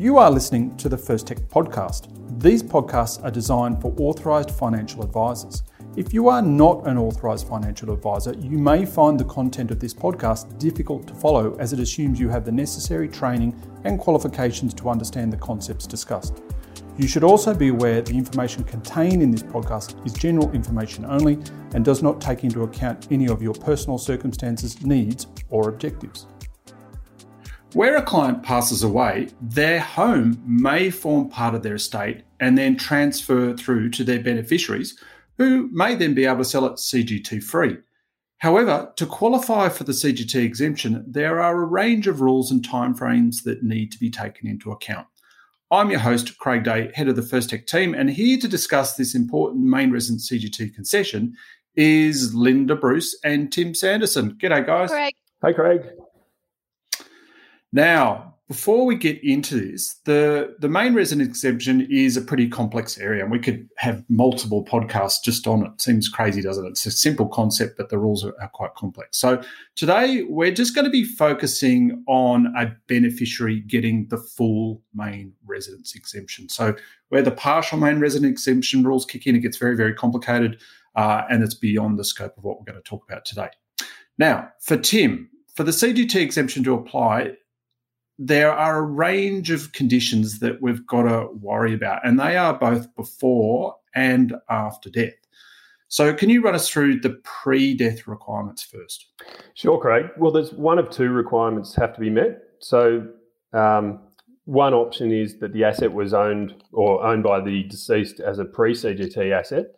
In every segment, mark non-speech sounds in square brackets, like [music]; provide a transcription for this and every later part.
You are listening to the First Tech podcast. These podcasts are designed for authorised financial advisors. If you are not an authorised financial advisor, you may find the content of this podcast difficult to follow as it assumes you have the necessary training and qualifications to understand the concepts discussed. You should also be aware the information contained in this podcast is general information only and does not take into account any of your personal circumstances, needs, or objectives. Where a client passes away, their home may form part of their estate and then transfer through to their beneficiaries, who may then be able to sell it CGT free. However, to qualify for the CGT exemption, there are a range of rules and timeframes that need to be taken into account. I'm your host, Craig Day, head of the First Tech team, and here to discuss this important main resident CGT concession is Linda Bruce and Tim Sanderson. G'day, guys. Craig. Hey, Craig. Now, before we get into this, the, the main resident exemption is a pretty complex area, and we could have multiple podcasts just on it. Seems crazy, doesn't it? It's a simple concept, but the rules are, are quite complex. So today we're just going to be focusing on a beneficiary getting the full main residence exemption. So where the partial main resident exemption rules kick in, it gets very, very complicated, uh, and it's beyond the scope of what we're going to talk about today. Now, for Tim, for the CGT exemption to apply, there are a range of conditions that we've got to worry about, and they are both before and after death. So, can you run us through the pre death requirements first? Sure, Craig. Well, there's one of two requirements have to be met. So, um, one option is that the asset was owned or owned by the deceased as a pre CGT asset,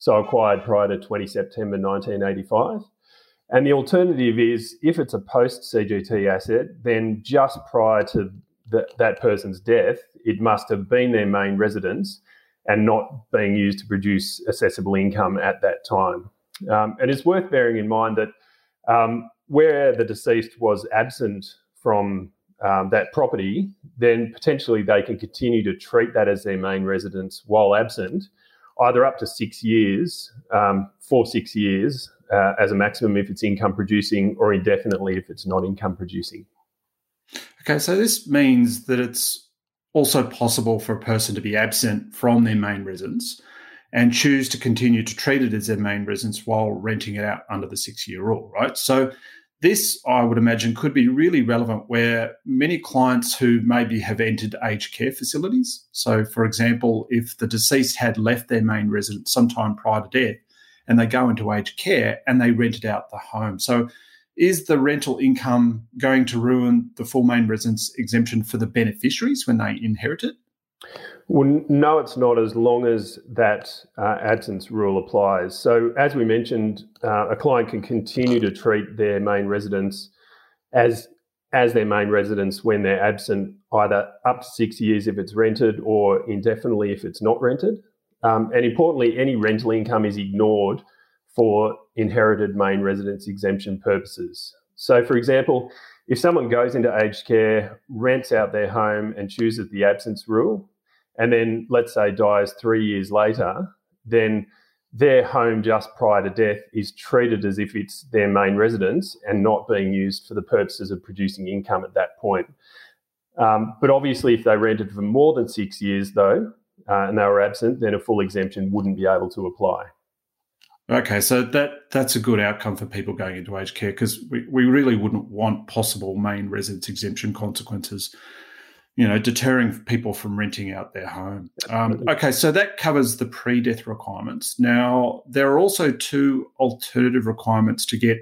so acquired prior to 20 September 1985. And the alternative is if it's a post CGT asset, then just prior to the, that person's death, it must have been their main residence and not being used to produce assessable income at that time. Um, and it's worth bearing in mind that um, where the deceased was absent from um, that property, then potentially they can continue to treat that as their main residence while absent, either up to six years, um, six years, uh, as a maximum if it's income producing, or indefinitely if it's not income producing. Okay, so this means that it's also possible for a person to be absent from their main residence and choose to continue to treat it as their main residence while renting it out under the six year rule, right? So, this I would imagine could be really relevant where many clients who maybe have entered aged care facilities. So, for example, if the deceased had left their main residence sometime prior to death and they go into aged care and they rented out the home. So, is the rental income going to ruin the full main residence exemption for the beneficiaries when they inherit it? Well, no, it's not as long as that uh, absence rule applies. So, as we mentioned, uh, a client can continue to treat their main residence as as their main residence when they're absent, either up to six years if it's rented or indefinitely if it's not rented. Um, and importantly, any rental income is ignored for inherited main residence exemption purposes. So, for example, if someone goes into aged care, rents out their home, and chooses the absence rule, and then let's say dies three years later, then their home just prior to death is treated as if it's their main residence and not being used for the purposes of producing income at that point. Um, but obviously, if they rented for more than six years, though, uh, and they were absent, then a full exemption wouldn't be able to apply. Okay, so that that's a good outcome for people going into aged care because we, we really wouldn't want possible main residence exemption consequences, you know, deterring people from renting out their home. Um, okay, so that covers the pre-death requirements. Now there are also two alternative requirements to get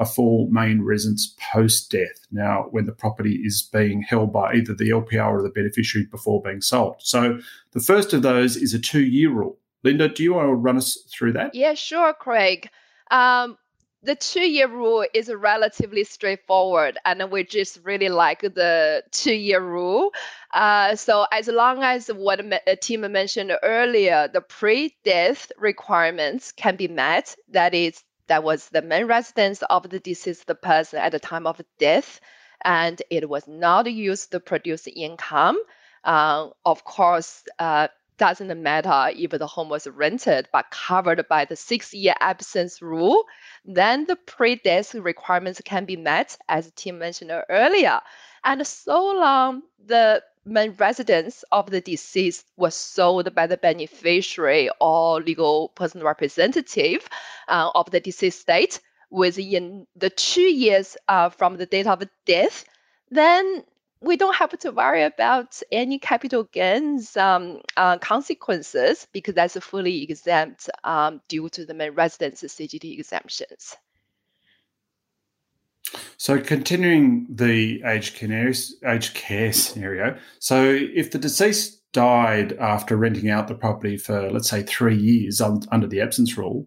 a full main residence post death. Now, when the property is being held by either the LPR or the beneficiary before being sold. So, the first of those is a two year rule. Linda, do you want to run us through that? Yeah, sure, Craig. Um, the two year rule is a relatively straightforward, and we just really like the two year rule. Uh, so, as long as what Tim mentioned earlier, the pre death requirements can be met, that is, that was the main residence of the deceased person at the time of death, and it was not used to produce income. Uh, of course, uh, doesn't matter if the home was rented but covered by the six year absence rule, then the pre death requirements can be met, as Tim mentioned earlier. And so long the main residence of the deceased was sold by the beneficiary or legal personal representative uh, of the deceased state within the two years uh, from the date of death, then we don't have to worry about any capital gains um, uh, consequences because that's fully exempt um, due to the main residence CGT exemptions. So, continuing the aged care, aged care scenario, so if the deceased died after renting out the property for, let's say, three years under the absence rule,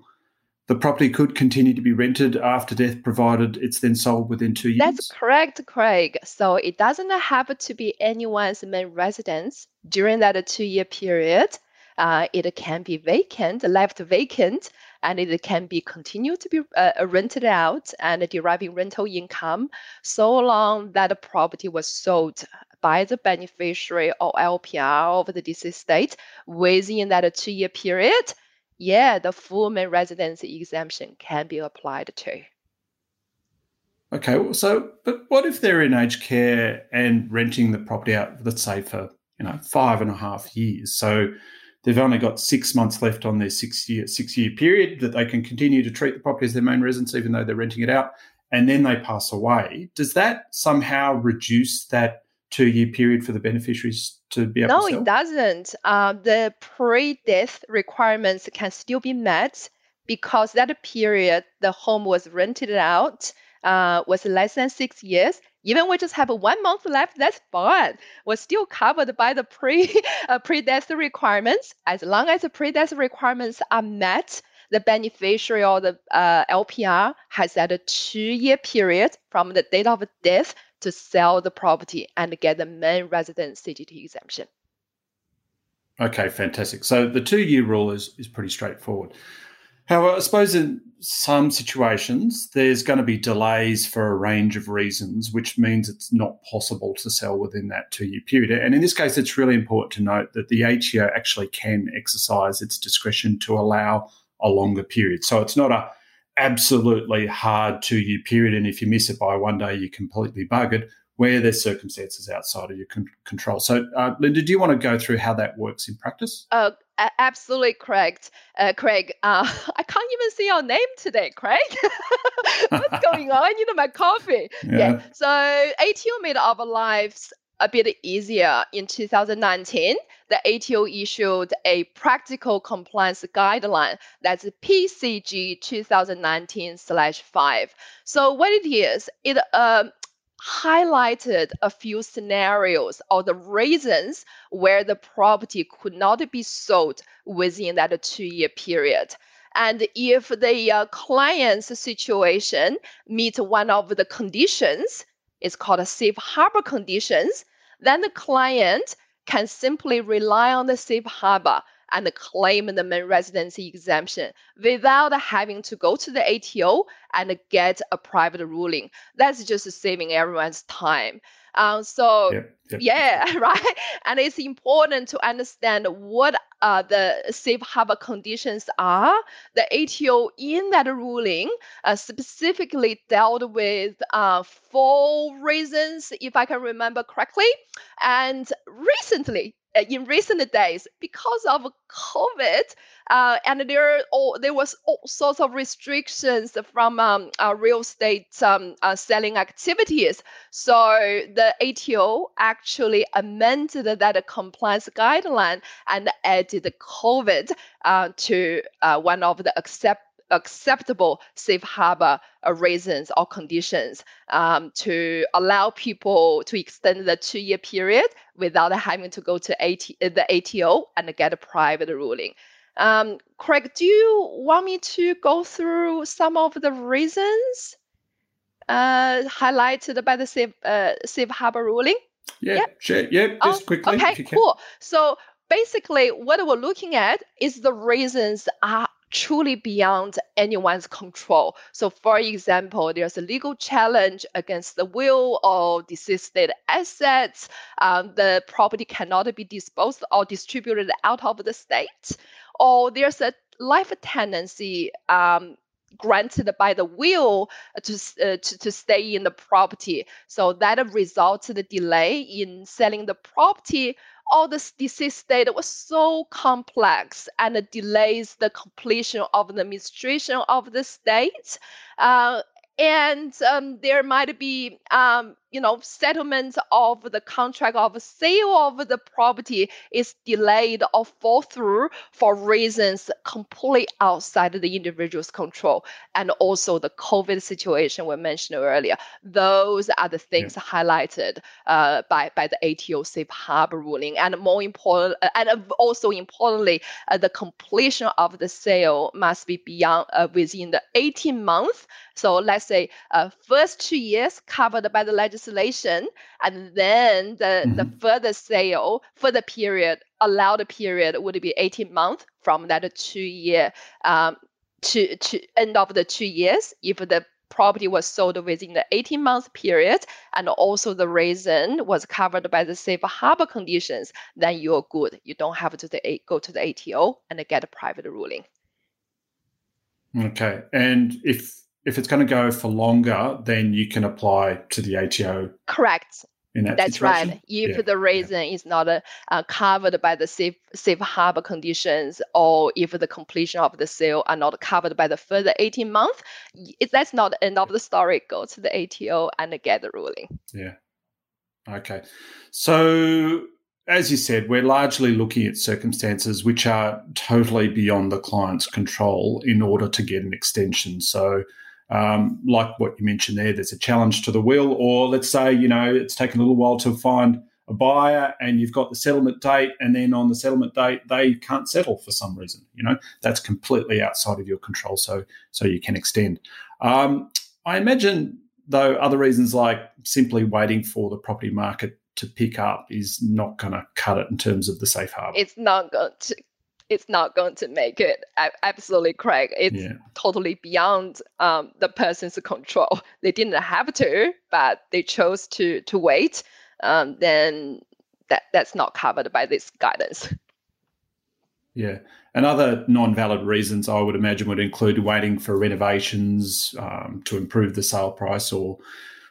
the property could continue to be rented after death, provided it's then sold within two years. That's correct, Craig. So it doesn't have to be anyone's main residence during that two year period. Uh, it can be vacant, left vacant, and it can be continued to be uh, rented out and deriving rental income so long that the property was sold by the beneficiary or LPR of the deceased state within that two year period yeah, the full main residency exemption can be applied to. Okay, so but what if they're in aged care and renting the property out, let's say for you know five and a half years? So they've only got six months left on their six year six year period that they can continue to treat the property as their main residence, even though they're renting it out, and then they pass away. Does that somehow reduce that two year period for the beneficiaries to be able no, it doesn't. Uh, the pre death requirements can still be met because that period the home was rented out uh, was less than six years. Even we just have one month left, that's fine. We're still covered by the pre [laughs] uh, pre death requirements. As long as the pre death requirements are met, the beneficiary or the uh, LPR has that two year period from the date of death to sell the property and get the main residence CGT exemption. Okay, fantastic. So the two year rule is, is pretty straightforward. However, I suppose in some situations, there's going to be delays for a range of reasons, which means it's not possible to sell within that two year period. And in this case, it's really important to note that the ATO actually can exercise its discretion to allow a longer period. So it's not a absolutely hard two year period. And if you miss it by one day, you're completely buggered where there's circumstances outside of your con- control. So, uh, Linda, do you want to go through how that works in practice? Uh, absolutely correct, uh, Craig. Uh, [laughs] I can't even see your name today, Craig. [laughs] What's [laughs] going on? You know, my coffee. Yeah. yeah. So, ATO made our lives a bit easier in 2019 the ATO issued a practical compliance guideline that's PCG 2019/5. So what it is, it uh, highlighted a few scenarios or the reasons where the property could not be sold within that two-year period. And if the uh, client's situation meets one of the conditions, it's called a safe harbor conditions, then the client can simply rely on the safe harbor and claim the main residency exemption without having to go to the ATO and get a private ruling. That's just saving everyone's time. Um, so yep, yep. yeah, [laughs] right. And it's important to understand what uh, the safe harbor conditions are. The ATO in that ruling uh, specifically dealt with uh, four reasons, if I can remember correctly. And recently, in recent days because of COVID, uh, and there all, there was all sorts of restrictions from um, uh, real estate um, uh, selling activities. So the ATO actually amended that compliance guideline and added COVID uh, to uh, one of the accept acceptable safe harbor uh, reasons or conditions um, to allow people to extend the two year period without having to go to AT, the ATO and get a private ruling. Um, Craig, do you want me to go through some of the reasons uh, highlighted by the safe, uh, safe harbor ruling? Yeah, yeah, sure. Yeah, just oh, quickly. Okay, cool. So basically, what we're looking at is the reasons are truly beyond anyone's control. So, for example, there's a legal challenge against the will or deceased assets. Um, the property cannot be disposed or distributed out of the state, or there's a life tenancy um, granted by the will to, uh, to, to stay in the property. So that results in the delay in selling the property all this disease state was so complex and it delays the completion of the administration of the state. Uh, and um, there might be um, you know settlement of the contract of sale of the property is delayed or fall through for reasons completely outside the individual's control. And also the covid situation we mentioned earlier. Those are the things yeah. highlighted uh, by by the ato safe harbor ruling. And more important and also importantly uh, the completion of the sale must be beyond uh, within the 18 months. So let's say uh, first two years covered by the legislation, and then the, mm-hmm. the further sale, further period, allowed period would be 18 months from that two year um, to, to end of the two years if the property was sold within the 18 month period and also the reason was covered by the safe harbor conditions, then you're good. You don't have to the, go to the ATO and get a private ruling. Okay. And if if it's going to go for longer, then you can apply to the ATO. Correct. That That's situation. right. If yeah. the reason yeah. is not uh, covered by the safe safe harbor conditions, or if the completion of the sale are not covered by the further 18 months, that's not end of the story. Go to the ATO and get the ruling. Yeah. Okay. So as you said, we're largely looking at circumstances which are totally beyond the client's control in order to get an extension. So um, like what you mentioned there, there's a challenge to the will, or let's say, you know, it's taken a little while to find a buyer and you've got the settlement date, and then on the settlement date, they can't settle for some reason. You know, that's completely outside of your control. So, so you can extend. Um, I imagine, though, other reasons like simply waiting for the property market to pick up is not going to cut it in terms of the safe harbor. It's not going to it's not going to make it absolutely correct. It's yeah. totally beyond um, the person's control. [laughs] They didn't have to, but they chose to to wait. Um, then that that's not covered by this guidance. Yeah, and other non-valid reasons I would imagine would include waiting for renovations um, to improve the sale price, or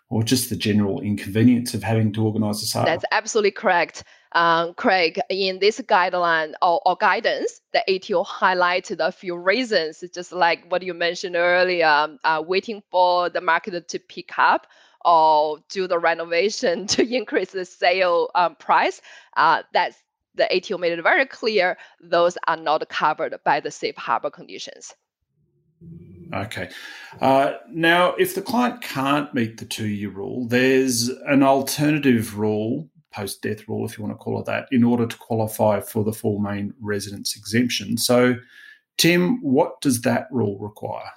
or just the general inconvenience of having to organise a sale. That's absolutely correct um, Craig, in this guideline or, or, guidance, the ATO highlighted a few reasons, just like what you mentioned earlier, um, uh, waiting for the market to pick up or do the renovation [laughs] to increase the sale um, price. Uh, that's the ATO made it very clear those are not covered by the safe harbor conditions. Okay. Uh, now, if the client can't meet the two year rule, there's an alternative rule post death rule, if you want to call it that, in order to qualify for the full main residence exemption. So, Tim, what does that rule require?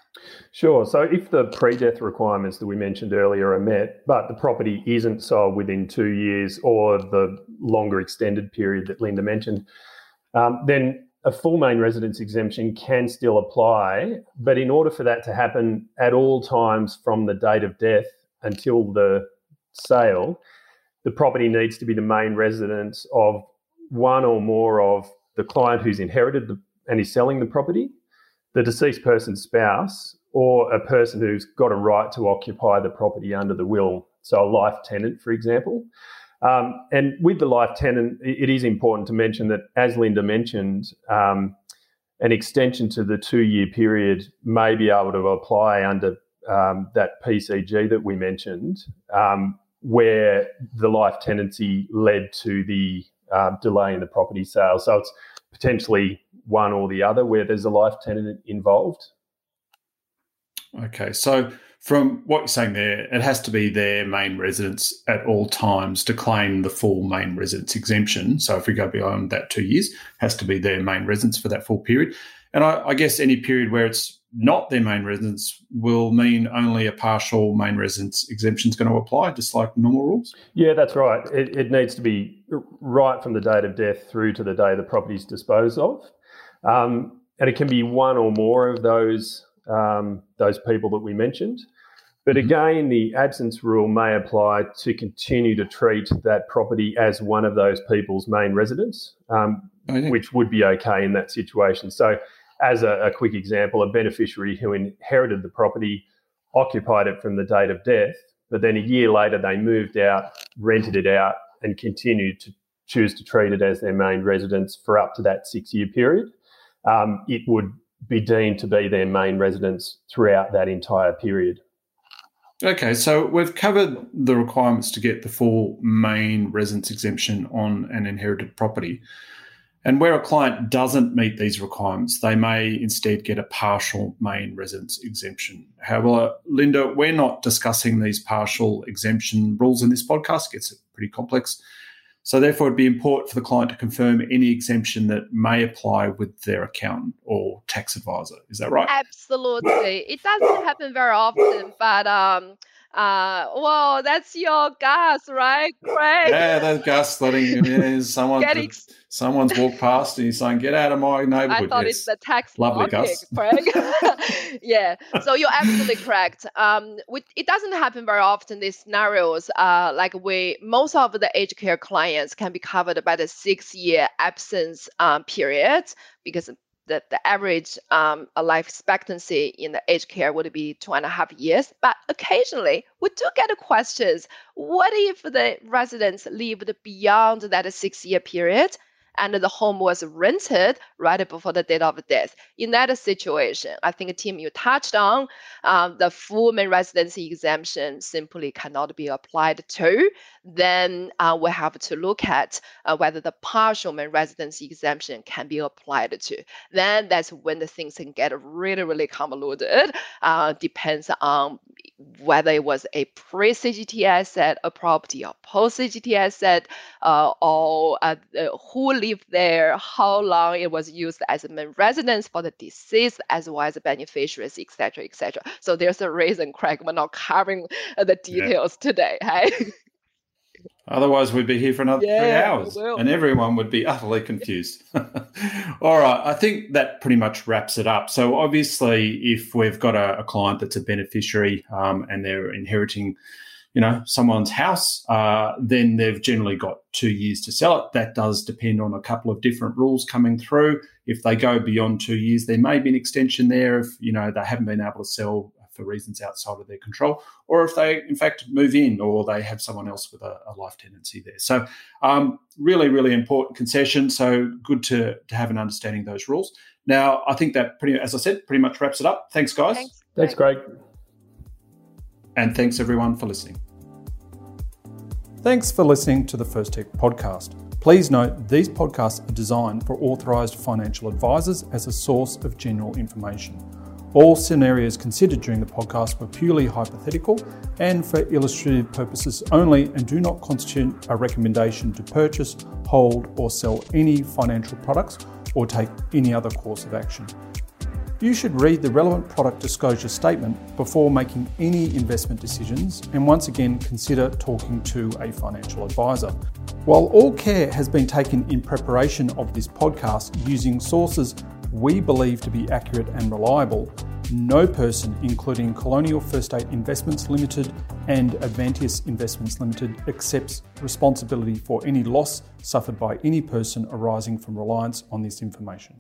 Sure. So, if the pre death requirements that we mentioned earlier are met, but the property isn't sold within two years or the longer extended period that Linda mentioned, um, then a full main residence exemption can still apply. But in order for that to happen at all times from the date of death until the sale, the property needs to be the main residence of one or more of the client who's inherited the, and is selling the property, the deceased person's spouse, or a person who's got a right to occupy the property under the will. So, a life tenant, for example. Um, and with the life tenant, it is important to mention that, as Linda mentioned, um, an extension to the two year period may be able to apply under um, that PCG that we mentioned. Um, where the life tenancy led to the uh, delay in the property sale. So it's potentially one or the other where there's a life tenant involved. Okay, so from what you're saying there, it has to be their main residence at all times to claim the full main residence exemption. So if we go beyond that two years, has to be their main residence for that full period. And I, I guess any period where it's not their main residence will mean only a partial main residence exemption is going to apply, just like normal rules? Yeah, that's right. It, it, needs to be right from the date of death through to the day the property is disposed of. Um, and it can be one or more of those, um, those people that we mentioned. But mm-hmm. again, the absence rule may apply to continue to treat that property as one of those people's main residence, um, which would be okay in that situation. So as a, a quick example, a beneficiary who inherited the property, occupied it from the date of death, but then a year later they moved out, rented it out, and continued to choose to treat it as their main residence for up to that six year period, um, it would be deemed to be their main residence throughout that entire period. Okay, so we've covered the requirements to get the full main residence exemption on an inherited property. And where a client doesn't meet these requirements, they may instead get a partial main residence exemption. However, Linda, we're not discussing these partial exemption rules in this podcast. It gets pretty complex. So, therefore, it'd be important for the client to confirm any exemption that may apply with their accountant or tax advisor. Is that right? Absolutely. It doesn't happen very often, but um, uh, well, that's your gas, right, Craig? Yeah, that gas letting yeah, someone. Someone's walked past and he's saying, "Get out of my neighborhood." I thought yes. it's the tax Lovely, Gus. Craig. [laughs] [laughs] yeah, so you're absolutely correct. Um, we, it doesn't happen very often. These scenarios, uh, like we, most of the aged care clients can be covered by the six-year absence um, period because the, the average um, life expectancy in the aged care would be two and a half years. But occasionally, we do get questions what if the residents lived beyond that six year period? And the home was rented right before the date of death. In that situation, I think, Tim, you touched on um, the full main residency exemption simply cannot be applied to. Then uh, we have to look at uh, whether the partial main residency exemption can be applied to. Then that's when the things can get really, really convoluted. Uh, depends on whether it was a pre-CGT asset, a property or post-CGT asset, uh, or uh, who lived there, how long it was used as a main residence for the deceased, as well as beneficiaries, etc., etc. So there's a reason, Craig, we're not covering the details yeah. today. [laughs] Hey? Otherwise, we'd be here for another yeah, three hours and everyone would be utterly confused. [laughs] All right. I think that pretty much wraps it up. So, obviously, if we've got a, a client that's a beneficiary um, and they're inheriting, you know, someone's house, uh, then they've generally got two years to sell it. That does depend on a couple of different rules coming through. If they go beyond two years, there may be an extension there if, you know, they haven't been able to sell for reasons outside of their control, or if they, in fact, move in or they have someone else with a, a life tenancy there. So, um, really, really important concession. So, good to, to have an understanding of those rules. Now, I think that pretty, as I said, pretty much wraps it up. Thanks, guys. Thanks, thanks Craig. And thanks, everyone, for listening. Thanks for listening to the First Tech podcast. Please note these podcasts are designed for authorised financial advisors as a source of general information. All scenarios considered during the podcast were purely hypothetical and for illustrative purposes only and do not constitute a recommendation to purchase, hold, or sell any financial products or take any other course of action. You should read the relevant product disclosure statement before making any investment decisions and once again consider talking to a financial advisor. While all care has been taken in preparation of this podcast using sources we believe to be accurate and reliable, no person, including Colonial First State Investments Limited and Avanteos Investments Limited, accepts responsibility for any loss suffered by any person arising from reliance on this information.